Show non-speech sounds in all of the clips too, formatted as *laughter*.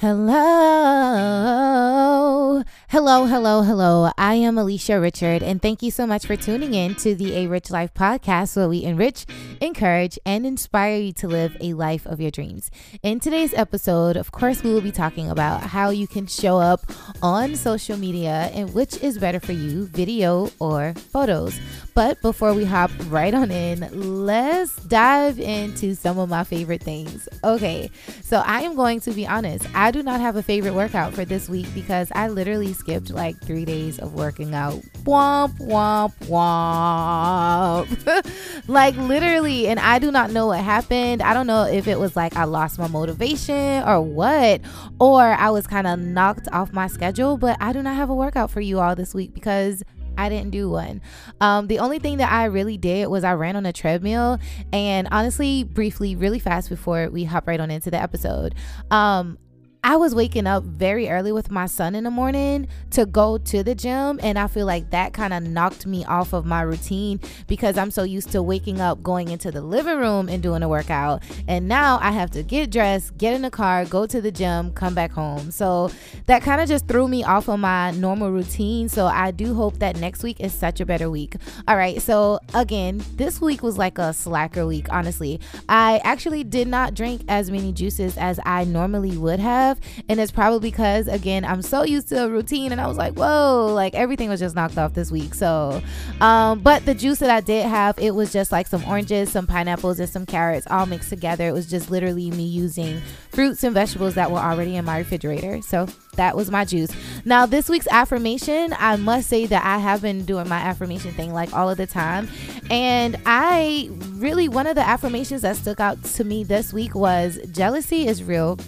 Hello. Hello, hello, hello. I am Alisha Richard, and thank you so much for tuning in to the A Rich Life podcast, where we enrich, encourage, and inspire you to live a life of your dreams. In today's episode, of course, we will be talking about how you can show up on social media and which is better for you, video or photos. But before we hop right on in, let's dive into some of my favorite things. Okay, so I am going to be honest. I do not have a favorite workout for this week because I literally skipped like three days of working out. Womp, womp, womp. *laughs* like literally, and I do not know what happened. I don't know if it was like I lost my motivation or what, or I was kind of knocked off my schedule, but I do not have a workout for you all this week because I didn't do one. Um, the only thing that I really did was I ran on a treadmill, and honestly, briefly, really fast before we hop right on into the episode, um, I was waking up very early with my son in the morning to go to the gym. And I feel like that kind of knocked me off of my routine because I'm so used to waking up, going into the living room and doing a workout. And now I have to get dressed, get in the car, go to the gym, come back home. So that kind of just threw me off of my normal routine. So I do hope that next week is such a better week. All right. So again, this week was like a slacker week, honestly. I actually did not drink as many juices as I normally would have have. And it's probably because, again, I'm so used to a routine and I was like, whoa, like everything was just knocked off this week. So, um, but the juice that I did have, it was just like some oranges, some pineapples, and some carrots all mixed together. It was just literally me using fruits and vegetables that were already in my refrigerator. So that was my juice. Now, this week's affirmation, I must say that I have been doing my affirmation thing like all of the time. And I really, one of the affirmations that stuck out to me this week was jealousy is real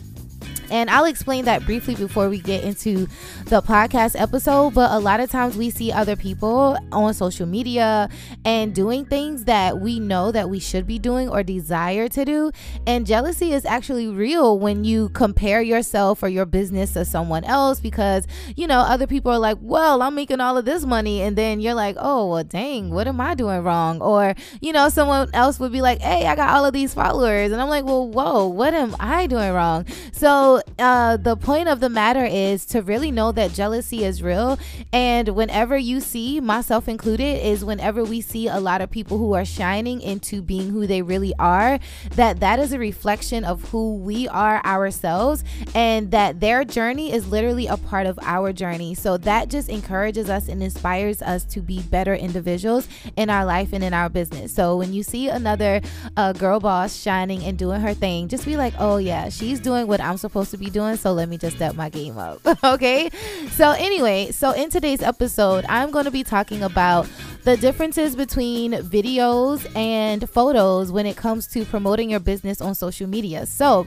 and I'll explain that briefly before we get into the podcast episode. But a lot of times we see other people on social media and doing things that we know that we should be doing or desire to do. And jealousy is actually real when you compare yourself or your business to someone else because, you know, other people are like, well, I'm making all of this money. And then you're like, oh, well, dang, what am I doing wrong? Or, you know, someone else would be like, hey, I got all of these followers. And I'm like, well, whoa, what am I doing wrong? So, uh, the point of the matter is to really know that jealousy is real. And whenever you see, myself included, is whenever we see a lot of people who are shining into being who they really are, that that is a reflection of who we are ourselves, and that their journey is literally a part of our journey. So that just encourages us and inspires us to be better individuals in our life and in our business. So when you see another uh, girl boss shining and doing her thing, just be like, oh yeah, she's doing what I'm supposed supposed to be doing. So let me just step my game up. *laughs* okay. So, anyway, so in today's episode, I'm going to be talking about the differences between videos and photos when it comes to promoting your business on social media. So,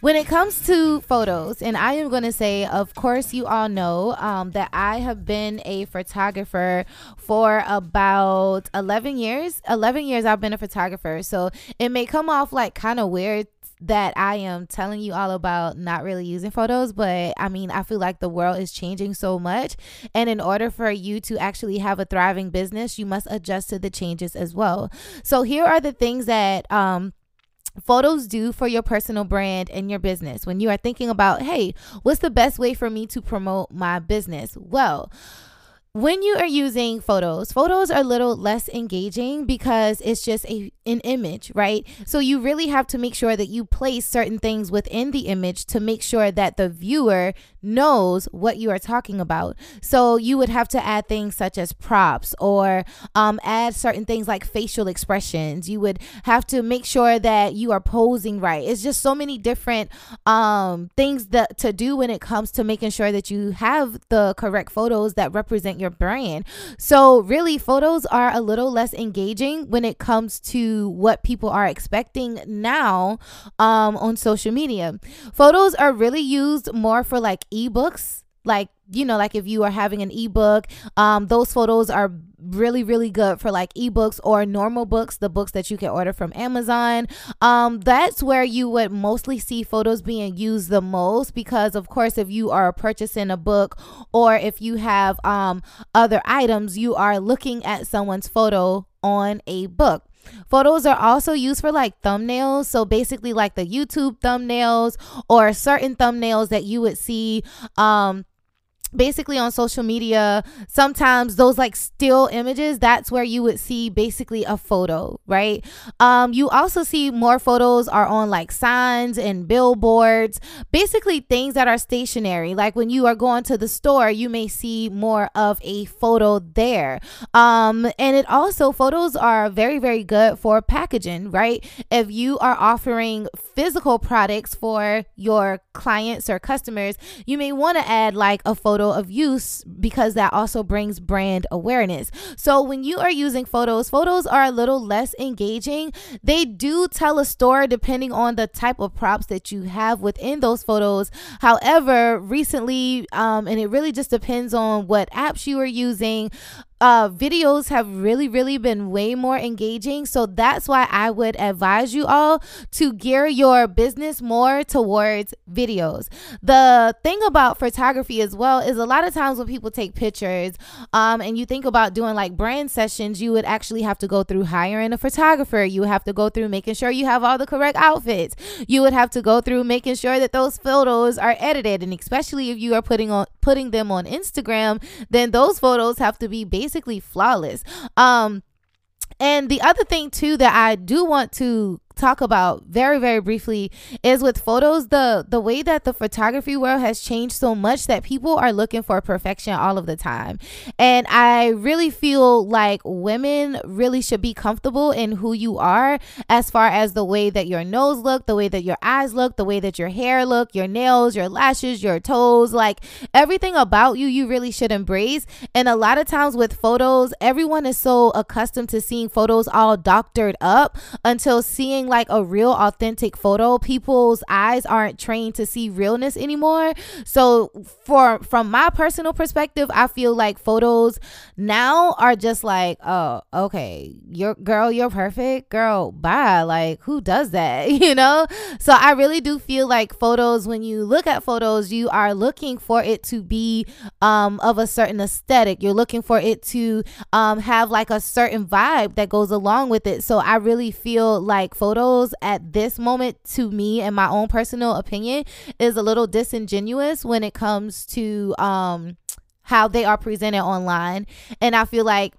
when it comes to photos, and I am going to say, of course, you all know um, that I have been a photographer for about 11 years. 11 years I've been a photographer. So, it may come off like kind of weird that I am telling you all about not really using photos, but I mean, I feel like the world is changing so much. And in order for you to actually have a thriving business, you must adjust to the changes as well. So, here are the things that, um, photos do for your personal brand and your business when you are thinking about hey what's the best way for me to promote my business well when you are using photos, photos are a little less engaging because it's just a an image, right? So you really have to make sure that you place certain things within the image to make sure that the viewer knows what you are talking about. So you would have to add things such as props or um, add certain things like facial expressions. You would have to make sure that you are posing right. It's just so many different um, things that to do when it comes to making sure that you have the correct photos that represent your brand. So really, photos are a little less engaging when it comes to what people are expecting now um, on social media. Photos are really used more for like ebooks. Like you know like if you are having an ebook um those photos are really really good for like ebooks or normal books the books that you can order from amazon. Um that's where you would mostly see photos being used the most because of course if you are purchasing a book or if you have um other items you are looking at someone's photo on a book Photos are also used for like thumbnails. So basically, like the YouTube thumbnails or certain thumbnails that you would see. Um, basically on social media sometimes those like still images that's where you would see basically a photo right? Um you also see more photos are on like signs and billboards basically things that are stationary. Like when you are going to the store you may see more of a photo there. Um and it also photos are very very good for packaging right? If you are offering physical products for your clients or customers you may want to add like a photo photo of use because that also brings brand awareness. So when you are using photos, photos are a little less engaging. They do tell a story depending on the type of props that you have within those photos. However, recently, um, and it really just depends on what apps you are using uh, videos have really, really been way more engaging. So that's why I would advise you all to gear your business more towards videos. The thing about photography as well is a lot of times when people take pictures um, and you think about doing like brand sessions, you would actually have to go through hiring a photographer. You would have to go through making sure you have all the correct outfits. You would have to go through making sure that those photos are edited. And especially if you are putting on putting them on Instagram, then those photos have to be based basically flawless. Um, and the other thing too that I do want to talk about very very briefly is with photos the the way that the photography world has changed so much that people are looking for perfection all of the time. And i really feel like women really should be comfortable in who you are as far as the way that your nose look the way that your eyes look the way that your hair look your nails your lashes your toes like everything about you you really should embrace. And a lot of times with photos everyone is so accustomed to seeing photos all doctored up until seeing like a real authentic photo, people's eyes aren't trained to see realness anymore. So for from my personal perspective, I feel like photos now are just like, oh, okay, your girl, you're perfect, girl, bye. Like who does that? *laughs* You know? So I really do feel like photos when you look at photos, you are looking for it to be um of a certain aesthetic. You're looking for it to um have like a certain vibe that goes along with it. So I really feel like photos photos at this moment to me and my own personal opinion is a little disingenuous when it comes to um how they are presented online and i feel like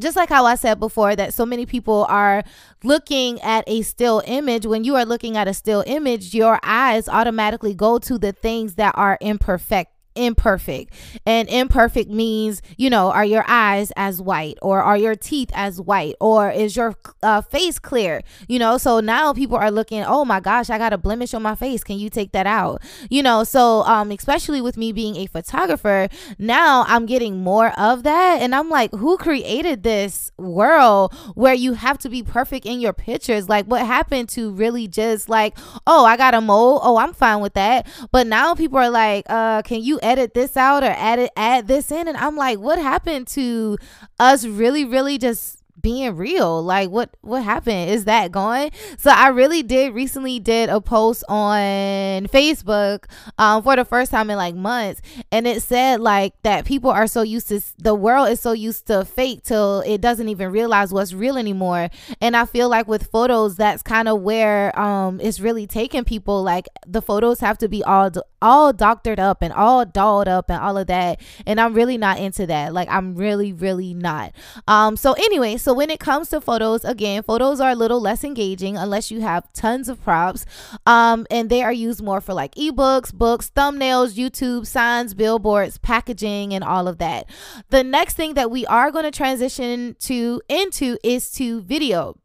just like how I said before, that so many people are looking at a still image. When you are looking at a still image, your eyes automatically go to the things that are imperfect imperfect. And imperfect means you know are your eyes as white or are your teeth as white or is your uh, face clear? You know so now people are looking oh my gosh i got a blemish on my face. Can you take that out? You know so um especially with me being a photographer now i'm getting more of that and i'm like who created this world where you have to be perfect in your pictures? Like what happened to really just like oh i got a mole oh i'm fine with that. But now people are like uh can you edit this out or add it add this in. And I'm like what happened to us really really just being real like what what happened? Is that gone? So i really did recently did a post on facebook um for the first time in like months and it said like that people are so used to the world is so used to fake till it doesn't even realize what's real anymore. And i feel like with photos that's kind of where um it's really taking people like the photos have to be all all doctored up and all dolled up and all of that and i'm really not into that like i'm really really not. Um so anyway so when it comes to photos, again, photos are a little less engaging unless you have tons of props. Um, and they are used more for like ebooks, books, thumbnails, YouTube, signs, billboards, packaging, and all of that. The next thing that we are going to transition to into is to video.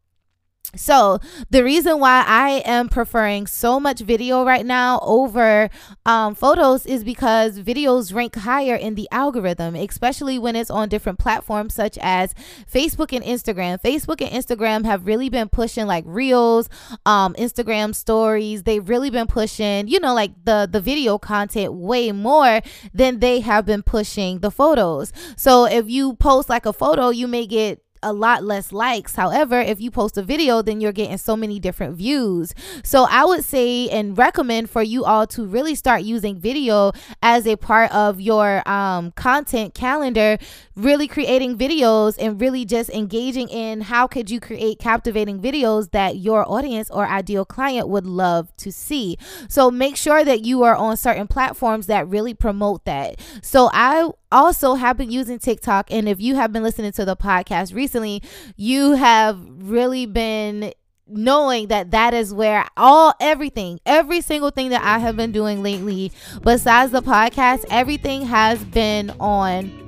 So, the reason why I am preferring so much video right now over um, photos is because videos rank higher in the algorithm, especially when it's on different platforms such as Facebook and Instagram. Facebook and Instagram have really been pushing like reels, um, Instagram stories. They've really been pushing, you know, like the, the video content way more than they have been pushing the photos. So, if you post like a photo, you may get a lot less likes. However, if you post a video, then you're getting so many different views. So I would say and recommend for you all to really start using video as a part of your um, content calendar, really creating videos and really just engaging in how could you create captivating videos that your audience or ideal client would love to see. So make sure that you are on certain platforms that really promote that. So I also have been using TikTok. And if you have been listening to the podcast recently, you have really been knowing that that is where all everything every single thing that i have been doing lately besides the podcast everything has been on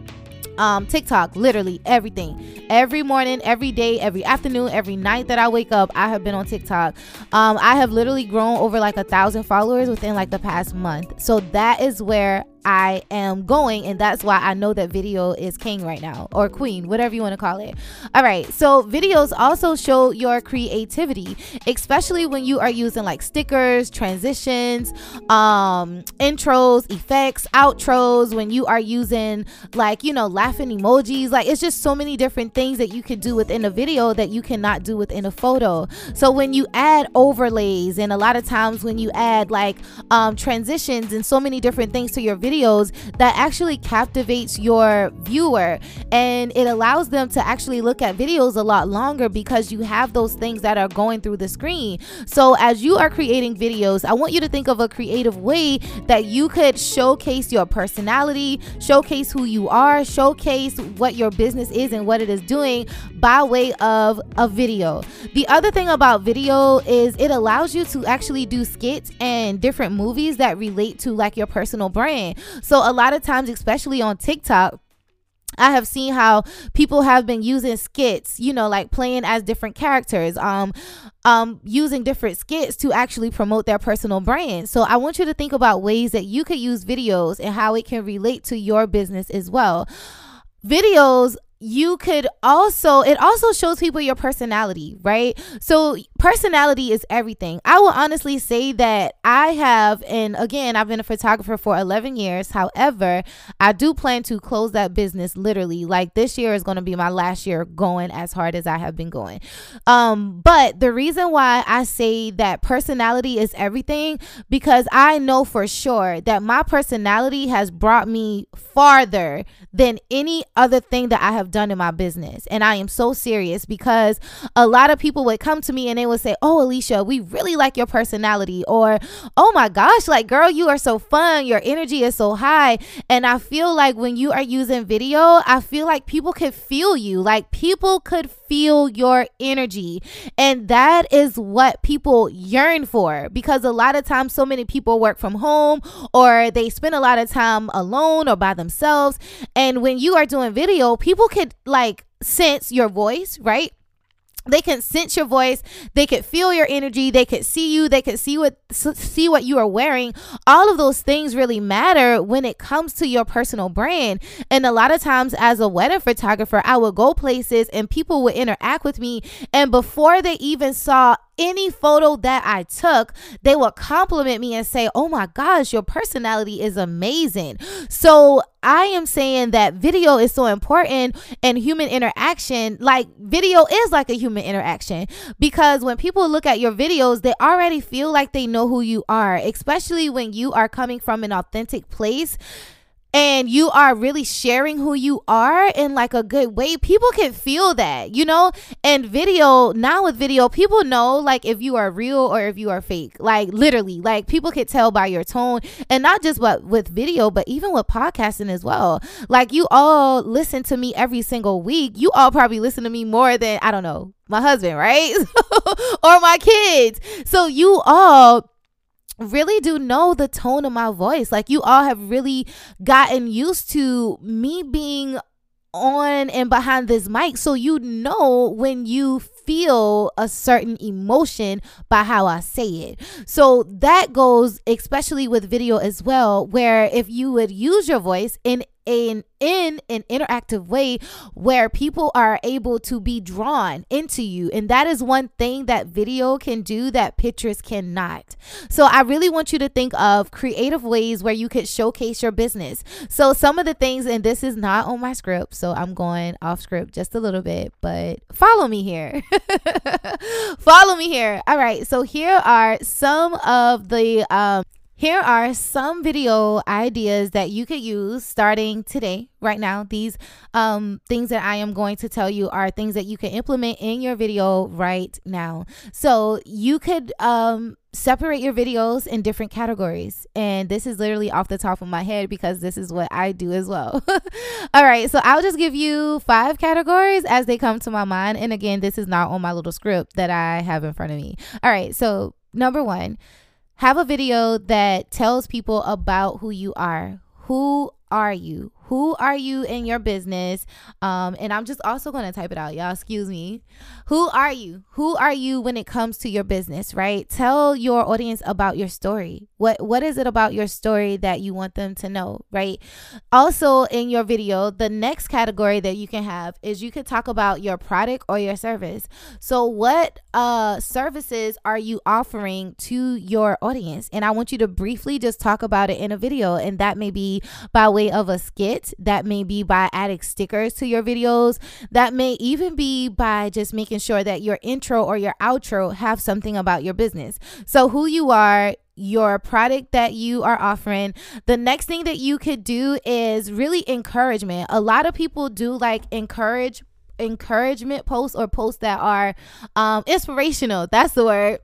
um, TikTok, literally everything. Every morning, every day, every afternoon, every night that I wake up, I have been on TikTok. Um, I have literally grown over like a thousand followers within like the past month. So that is where I am going, and that's why I know that video is king right now, or queen, whatever you want to call it. All right, so videos also show your creativity, especially when you are using like stickers, transitions, um, intros, effects, outros, when you are using like, you know, laughing emojis. Like, it's just so many different things that you can do within a video that you cannot do within a photo. So, when you add overlays, and a lot of times when you add like um, transitions and so many different things to your video videos that actually captivates your viewer and it allows them to actually look at videos a lot longer because you have those things that are going through the screen. So as you are creating videos, I want you to think of a creative way that you could showcase your personality, showcase who you are, showcase what your business is and what it is doing by way of a video. The other thing about video is it allows you to actually do skits and different movies that relate to like your personal brand. So a lot of times, especially on TikTok, I have seen how people have been using skits, you know, like playing as different characters, um, um, using different skits to actually promote their personal brand. So I want you to think about ways that you could use videos and how it can relate to your business as well. Videos you could also it also shows people your personality right? So personality is everything. I will honestly say that i have and again i've been a photographer for 11 years. However i do plan to close that business literally like this year is going to be my last year going as hard as i have been going. Um but the reason why i say that personality is everything because i know for sure that my personality has brought me farther than any other thing that i have done in my business. And I am so serious because a lot of people would come to me and they would say, Oh, Alisha, we really like your personality. Or, Oh my gosh, like, girl, you are so fun. Your energy is so high. And I feel like when you are using video, I feel like people could feel you. Like, people could feel your energy. And that is what people yearn for because a lot of times, so many people work from home or they spend a lot of time alone or by themselves. And when you are doing video, people could like sense your voice, right? They can sense your voice. They could feel your energy. They could see you. They could see what see what you are wearing. All of those things really matter when it comes to your personal brand. And a lot of times as a wedding photographer i would go places and people would interact with me. And before they even saw any photo that I took, they would compliment me and say, Oh my gosh, your personality is amazing. So I am saying that video is so important and human interaction, like video is like a human interaction because when people look at your videos, they already feel like they know who you are, especially when you are coming from an authentic place and you are really sharing who you are in like a good way people can feel that you know? And video now with video people know like if you are real or if you are fake. Like literally like people can tell by your tone. And not just what with video but even with podcasting as well. Like you all listen to me every single week. You all probably listen to me more than i don't know my husband right? *laughs* Or my kids. So you all really do know the tone of my voice. Like you all have really gotten used to me being on and behind this mic so you know when you feel a certain emotion by how I say it. So that goes especially with video as well where if you would use your voice in in in an interactive way where people are able to be drawn into you. And that is one thing that video can do that pictures cannot. So i really want you to think of creative ways where you could showcase your business. So some of the things and this is not on my script so i'm going off script just a little bit but follow me here. *laughs* Follow me here. All right so here are some of the um here are some video ideas that you could use starting today, right now. These um, things that I am going to tell you are things that you can implement in your video right now. So you could um, separate your videos in different categories. And this is literally off the top of my head because this is what I do as well. *laughs* All right. So I'll just give you five categories as they come to my mind. And again, this is not on my little script that I have in front of me. All right. So, number one, have a video that tells people about who you are. Who are you? Who are you in your business? Um, and I'm just also going to type it out, y'all. Excuse me. Who are you? Who are you when it comes to your business, right? Tell your audience about your story. What what is it about your story that you want them to know, right? Also in your video, the next category that you can have is you could talk about your product or your service. So what uh services are you offering to your audience? And I want you to briefly just talk about it in a video and that may be by way of a skit that may be by adding stickers to your videos. That may even be by just making sure that your intro or your outro have something about your business. So, who you are, your product that you are offering. The next thing that you could do is really encouragement. A lot of people do like encourage encouragement posts or posts that are um inspirational. That's the word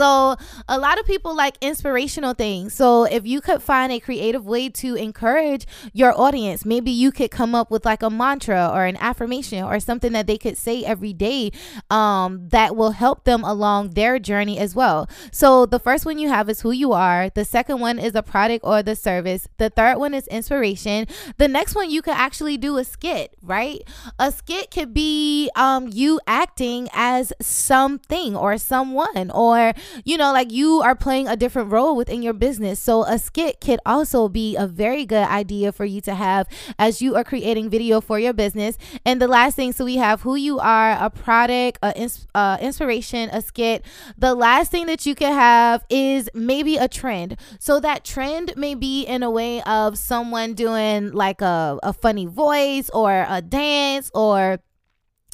so, a lot of people like inspirational things. So, if you could find a creative way to encourage your audience, maybe you could come up with like a mantra or an affirmation or something that they could say every day um, that will help them along their journey as well. So, the first one you have is who you are, the second one is a product or the service, the third one is inspiration. The next one you could actually do a skit, right? A skit could be um, you acting as something or someone or you know, like you are playing a different role within your business. So a skit could also be a very good idea for you to have as you are creating video for your business. And the last thing, so we have who you are, a product, a ins- uh, inspiration, a skit. The last thing that you can have is maybe a trend. So that trend may be in a way of someone doing like a, a funny voice or a dance or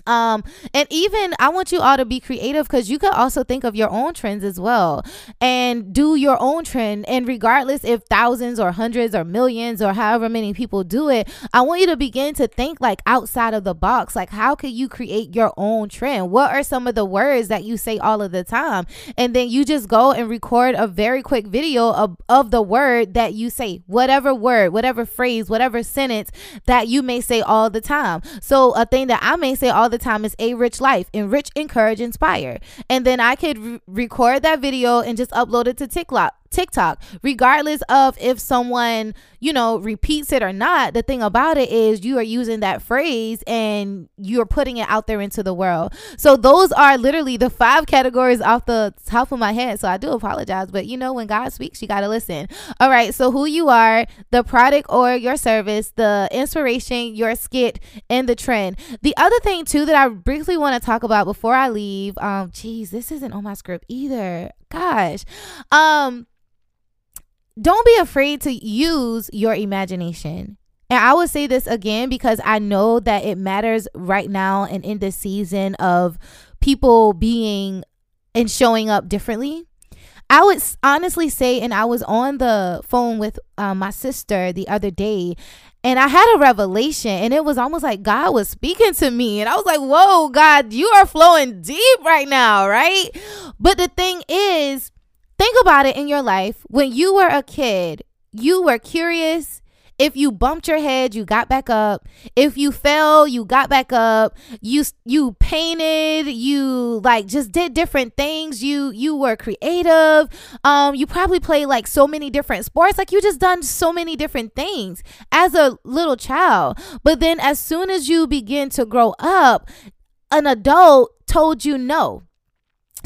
um, and even I want you all to be creative because you could also think of your own trends as well and do your own trend. And regardless if thousands or hundreds or millions or however many people do it, I want you to begin to think like outside of the box. Like, how could you create your own trend? What are some of the words that you say all of the time? And then you just go and record a very quick video of, of the word that you say, whatever word, whatever phrase, whatever sentence that you may say all the time. So, a thing that I may say all the the time is a rich life enrich encourage inspire. And then i could re- record that video and just upload it to tiktok TikTok, regardless of if someone, you know, repeats it or not. The thing about it is you are using that phrase and you're putting it out there into the world. So those are literally the five categories off the top of my head. So I do apologize, but you know, when God speaks, you got to listen. All right. So who you are, the product or your service, the inspiration, your skit, and the trend. The other thing too that I briefly want to talk about before I leave, um, geez, this isn't on my script either. Gosh. Um, don't be afraid to use your imagination. And I will say this again because I know that it matters right now and in this season of people being and showing up differently. I would honestly say, and I was on the phone with um, my sister the other day, and I had a revelation, and it was almost like God was speaking to me. And I was like, Whoa, God, you are flowing deep right now, right? But the thing is, Think about it in your life. When you were a kid, you were curious. If you bumped your head, you got back up. If you fell, you got back up. You you painted, you like just did different things. You you were creative. Um you probably played like so many different sports. Like you just done so many different things as a little child. But then as soon as you begin to grow up, an adult told you no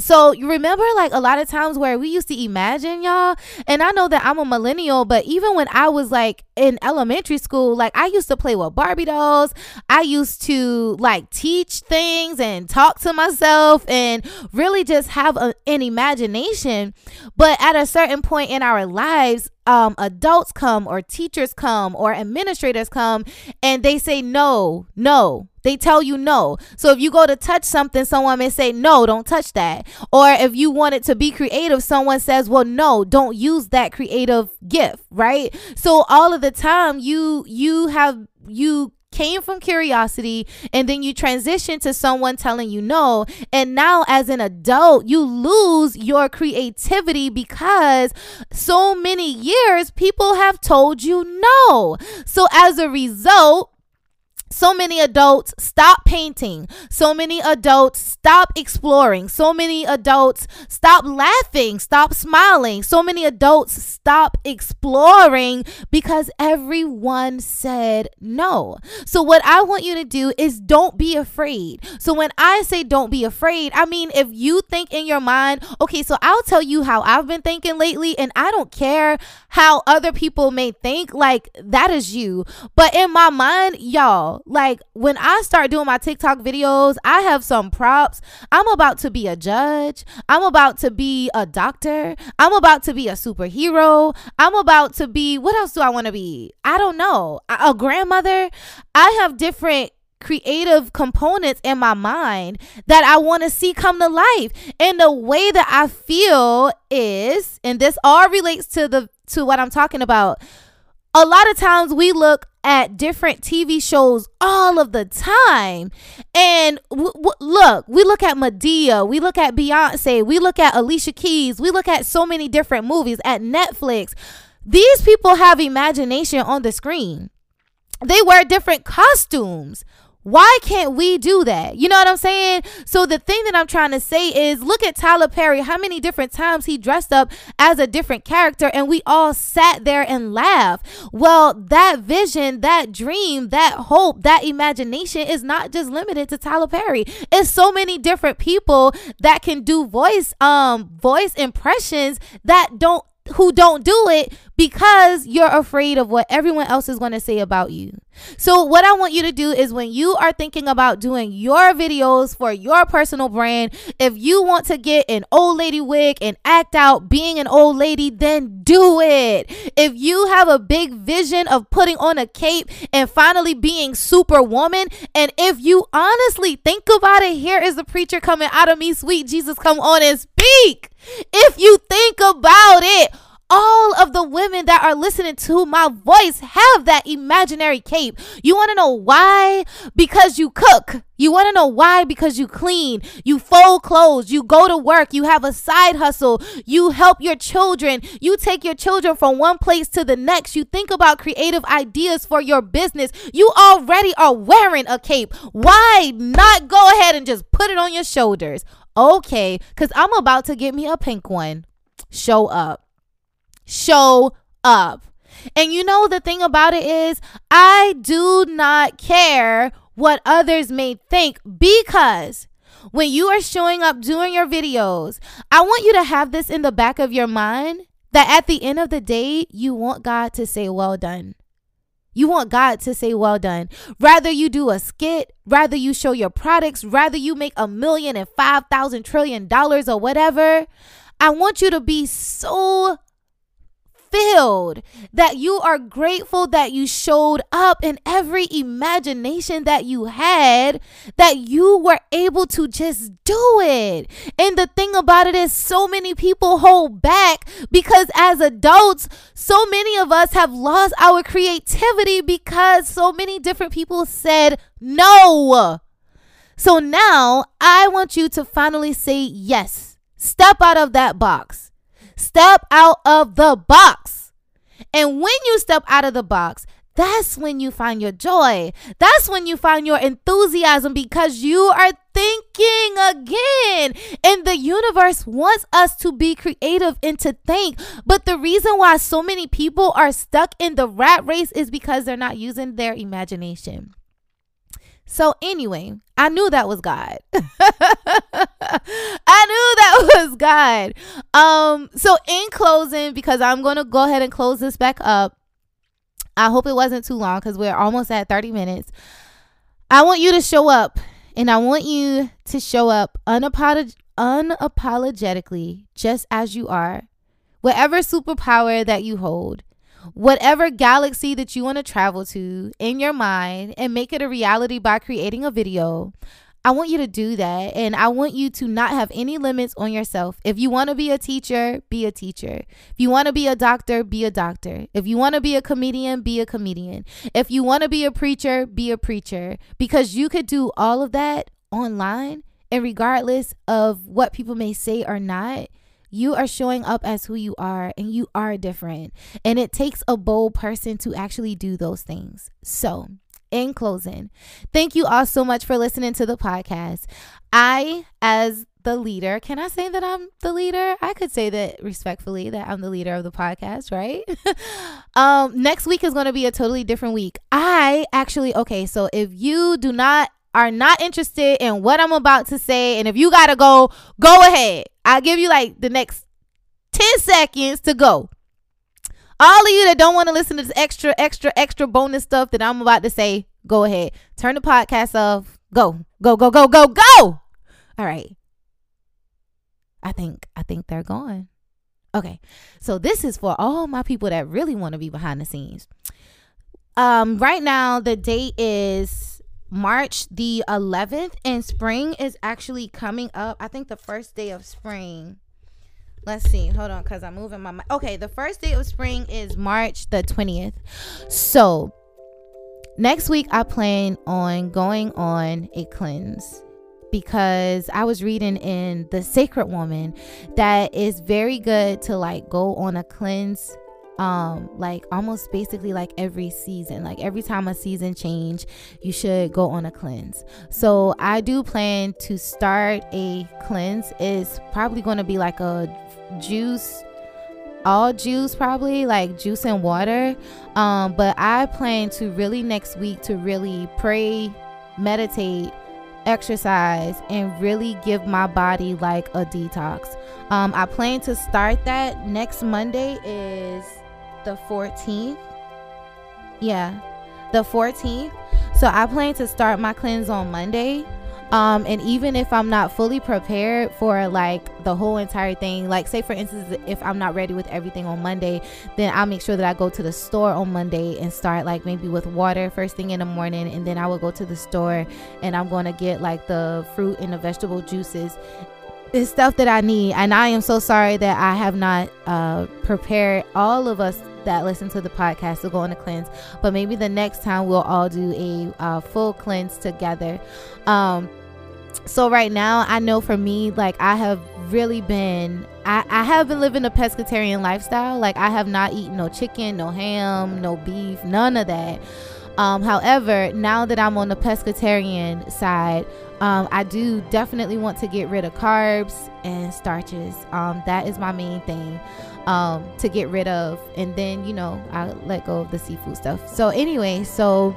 So you remember like a lot of times where we used to imagine y'all? And I know that I'm a millennial but even when I was like in elementary school like I used to play with Barbie dolls. I used to like teach things and talk to myself and really just have a, an imagination. But at a certain point in our lives um, adults come or teachers come or administrators come and they say no no they tell you no. So if you go to touch something, someone may say, no, don't touch that. Or if you want it to be creative, someone says, well, no, don't use that creative gift, right? So all of the time you you have you came from curiosity and then you transition to someone telling you no and now as an adult you lose your creativity because so many years people have told you no so as a result so many adults stop painting. So many adults stop exploring. So many adults stop laughing, stop smiling. So many adults stop exploring because everyone said no. So, what I want you to do is don't be afraid. So, when I say don't be afraid, I mean, if you think in your mind, okay, so I'll tell you how I've been thinking lately, and I don't care how other people may think, like that is you. But in my mind, y'all, like when I start doing my TikTok videos, I have some props. I'm about to be a judge. I'm about to be a doctor. I'm about to be a superhero. I'm about to be what else do I want to be? I don't know. A, grandmother. I have different creative components in my mind that I want to see come to life. And the way that I feel is, and this all relates to the to what I'm talking about. A lot of times we look at different TV shows all of the time. And w- w- look, we look at Madea, we look at Beyonce, we look at Alicia Keys, we look at so many different movies at Netflix. These people have imagination on the screen. They wear different costumes. Why can't we do that? You know what I'm saying? So the thing that I'm trying to say is look at Tyler Perry, how many different times he dressed up as a different character and we all sat there and laughed. Well, that vision, that dream, that hope, that imagination is not just limited to Tyler Perry. It's so many different people that can do voice um voice impressions that don't who don't do it because you're afraid of what everyone else is going to say about you. So, what I want you to do is when you are thinking about doing your videos for your personal brand, if you want to get an old lady wig and act out being an old lady, then do it. If you have a big vision of putting on a cape and finally being superwoman, and if you honestly think about it, here is the preacher coming out of me, sweet Jesus, come on and speak. If you think about it, all of the women that are listening to my voice have that imaginary cape. You want to know why? Because you cook. You want to know why? Because you clean, you fold clothes, you go to work, you have a side hustle, you help your children, you take your children from one place to the next, you think about creative ideas for your business. You already are wearing a cape. Why not go ahead and just put it on your shoulders? Okay, because I'm about to get me a pink one. Show up show up. And you know, the thing about it is, I do not care what others may think because when you are showing up doing your videos, I want you to have this in the back of your mind that at the end of the day, you want God to say, Well done. You want God to say, Well done. Rather, you do a skit, rather, you show your products, rather, you make a million and five thousand trillion dollars or whatever. I want you to be so filled, that you are grateful that you showed up in every imagination that you had, that you were able to just do it. And the thing about it is, so many people hold back because as adults, so many of us have lost our creativity because so many different people said no. So now I want you to finally say yes. Step out of that box. Step out of the box. And when you step out of the box, that's when you find your joy. That's when you find your enthusiasm because you are thinking again. And the universe wants us to be creative and to think. But the reason why so many people are stuck in the rat race is because they're not using their imagination. So anyway, I knew that was God. *laughs* I knew that *laughs* was God. Um so in closing because I'm going to go ahead and close this back up. I hope it wasn't too long cuz we're almost at 30 minutes. I want you to show up and I want you to show up unapolog- unapologetically just as you are. Whatever superpower that you hold, whatever galaxy that you want to travel to in your mind and make it a reality by creating a video. I want you to do that. And I want you to not have any limits on yourself. If you want to be a teacher, be a teacher. If you want to be a doctor, be a doctor. If you want to be a comedian, be a comedian. If you want to be a preacher, be a preacher. Because you could do all of that online. And regardless of what people may say or not, you are showing up as who you are and you are different. And it takes a bold person to actually do those things. So, in closing, thank you all so much for listening to the podcast. I, as the leader, can I say that I'm the leader? I could say that respectfully that I'm the leader of the podcast, right? *laughs* um, next week is going to be a totally different week. I actually, okay, so if you do not are not interested in what I'm about to say, and if you gotta go, go ahead. I'll give you like the next 10 seconds to go. All of you that don't want to listen to this extra, extra, extra bonus stuff that I'm about to say, go ahead. Turn the podcast off. Go, go, go, go, go, go. All right. I think, I think they're gone. Okay. So this is for all my people that really want to be behind the scenes. Um, right now the date is March the 11th, and spring is actually coming up. I think the first day of spring. Let's see. Hold on, because I'm moving my. Okay, the first day of spring is March the 20th. So, next week, I plan on going on a cleanse because I was reading in The Sacred Woman that is very good to like go on a cleanse um like almost basically like every season. Like every time a season change you should go on a cleanse. So i do plan to start a cleanse. It's probably going to be like a juice all juice probably like juice and water. Um but i plan to really next week to really pray meditate exercise and really give my body like a detox. Um i plan to start that next monday is the 14th. Yeah, the 14th. So I plan to start my cleanse on Monday. Um, and even if I'm not fully prepared for like the whole entire thing, like say for instance, if I'm not ready with everything on Monday, then I'll make sure that I go to the store on Monday and start like maybe with water first thing in the morning, and then I will go to the store and I'm going to get like the fruit and the vegetable juices it's stuff that I need, and I am so sorry that I have not uh, prepared all of us that listen to the podcast to go on a cleanse. But maybe the next time we'll all do a uh, full cleanse together. Um, so right now, I know for me, like I have really been, I, I have been living a pescatarian lifestyle. Like I have not eaten no chicken, no ham, no beef, none of that. Um, however, now that I'm on the pescatarian side, um, I do definitely want to get rid of carbs and starches. Um, that is my main thing um, to get rid of. And then, you know, I let go of the seafood stuff. So, anyway, so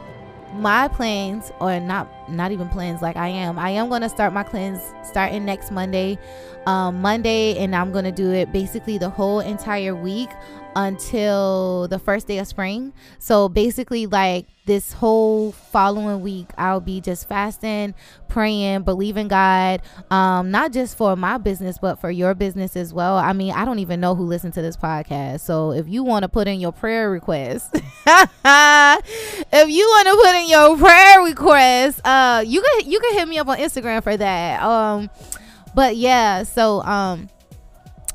my plans or not not even plans like i am i am going to start my cleanse starting next monday um monday and i'm going to do it basically the whole entire week until the first day of spring. So basically, like this whole following week, I'll be just fasting, praying, believing God, um, not just for my business, but for your business as well. I mean, I don't even know who listened to this podcast. So if you want to put in your prayer request, *laughs* if you want to put in your prayer request, uh, you can you can hit me up on Instagram for that. Um, but yeah, so um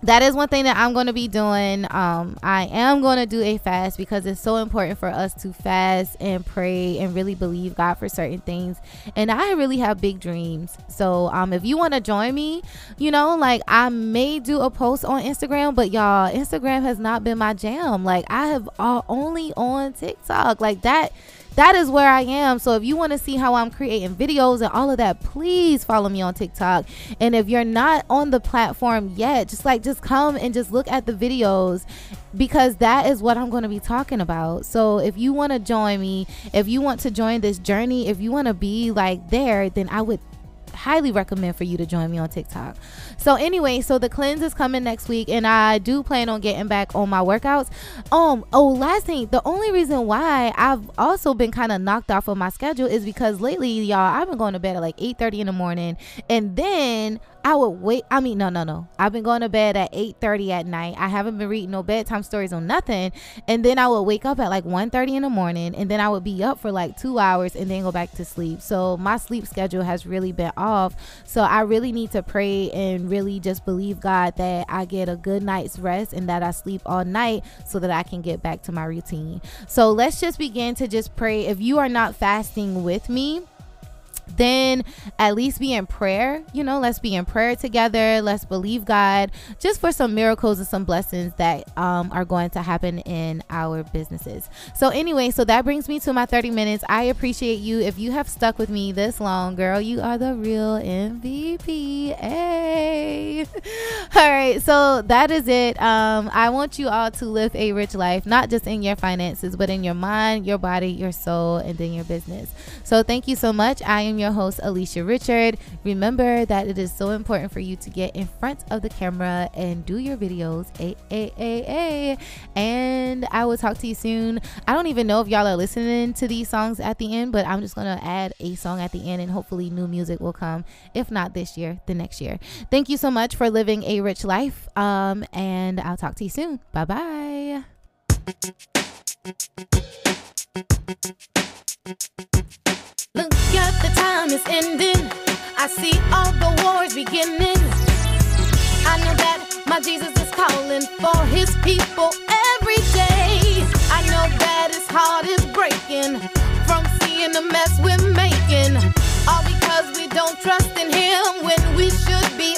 that is one thing that I'm going to be doing. Um, I am going to do a fast because it's so important for us to fast and pray and really believe God for certain things. And I really have big dreams. So, um, if you want to join me, you know, like I may do a post on Instagram, but y'all, Instagram has not been my jam. Like I have all, only on TikTok. Like that that is where I am. So if you want to see how I'm creating videos and all of that, please follow me on TikTok. And if you're not on the platform yet, just like just come and just look at the videos because that is what I'm going to be talking about. So if you want to join me, if you want to join this journey, if you want to be like there, then I would highly recommend for you to join me on TikTok. So anyway, so the cleanse is coming next week and I do plan on getting back on my workouts. Um oh last thing, the only reason why I've also been kind of knocked off of my schedule is because lately y'all I've been going to bed at like 8:30 in the morning and then I would wait. I mean, no, no, no. I've been going to bed at 8:30 at night. I haven't been reading no bedtime stories or nothing. And then I would wake up at like 1:30 in the morning, and then I would be up for like two hours and then go back to sleep. So my sleep schedule has really been off. So I really need to pray and really just believe God that I get a good night's rest and that I sleep all night so that I can get back to my routine. So let's just begin to just pray. If you are not fasting with me, then at least be in prayer. You know, let's be in prayer together. Let's believe God just for some miracles and some blessings that um, are going to happen in our businesses. So, anyway, so that brings me to my 30 minutes. I appreciate you. If you have stuck with me this long, girl, you are the real MVP. Hey. *laughs* all right. So, that is it. Um, I want you all to live a rich life, not just in your finances, but in your mind, your body, your soul, and then your business. So, thank you so much. I am your host, Alisha Richard. Remember that it is so important for you to get in front of the camera and do your videos. A, a, a, a. And I will talk to you soon. I don't even know if y'all are listening to these songs at the end, but I'm just to add a song at the end and hopefully new music will come. If not this year, the next year. Thank you so much for living a rich life. Um, and I'll talk to you soon. Bye bye. Look at the time is ending. I see all the wars beginning. I know that my Jesus is calling for his people every day. I know that his heart is breaking from seeing the mess we're making. All because we don't trust in him when we should be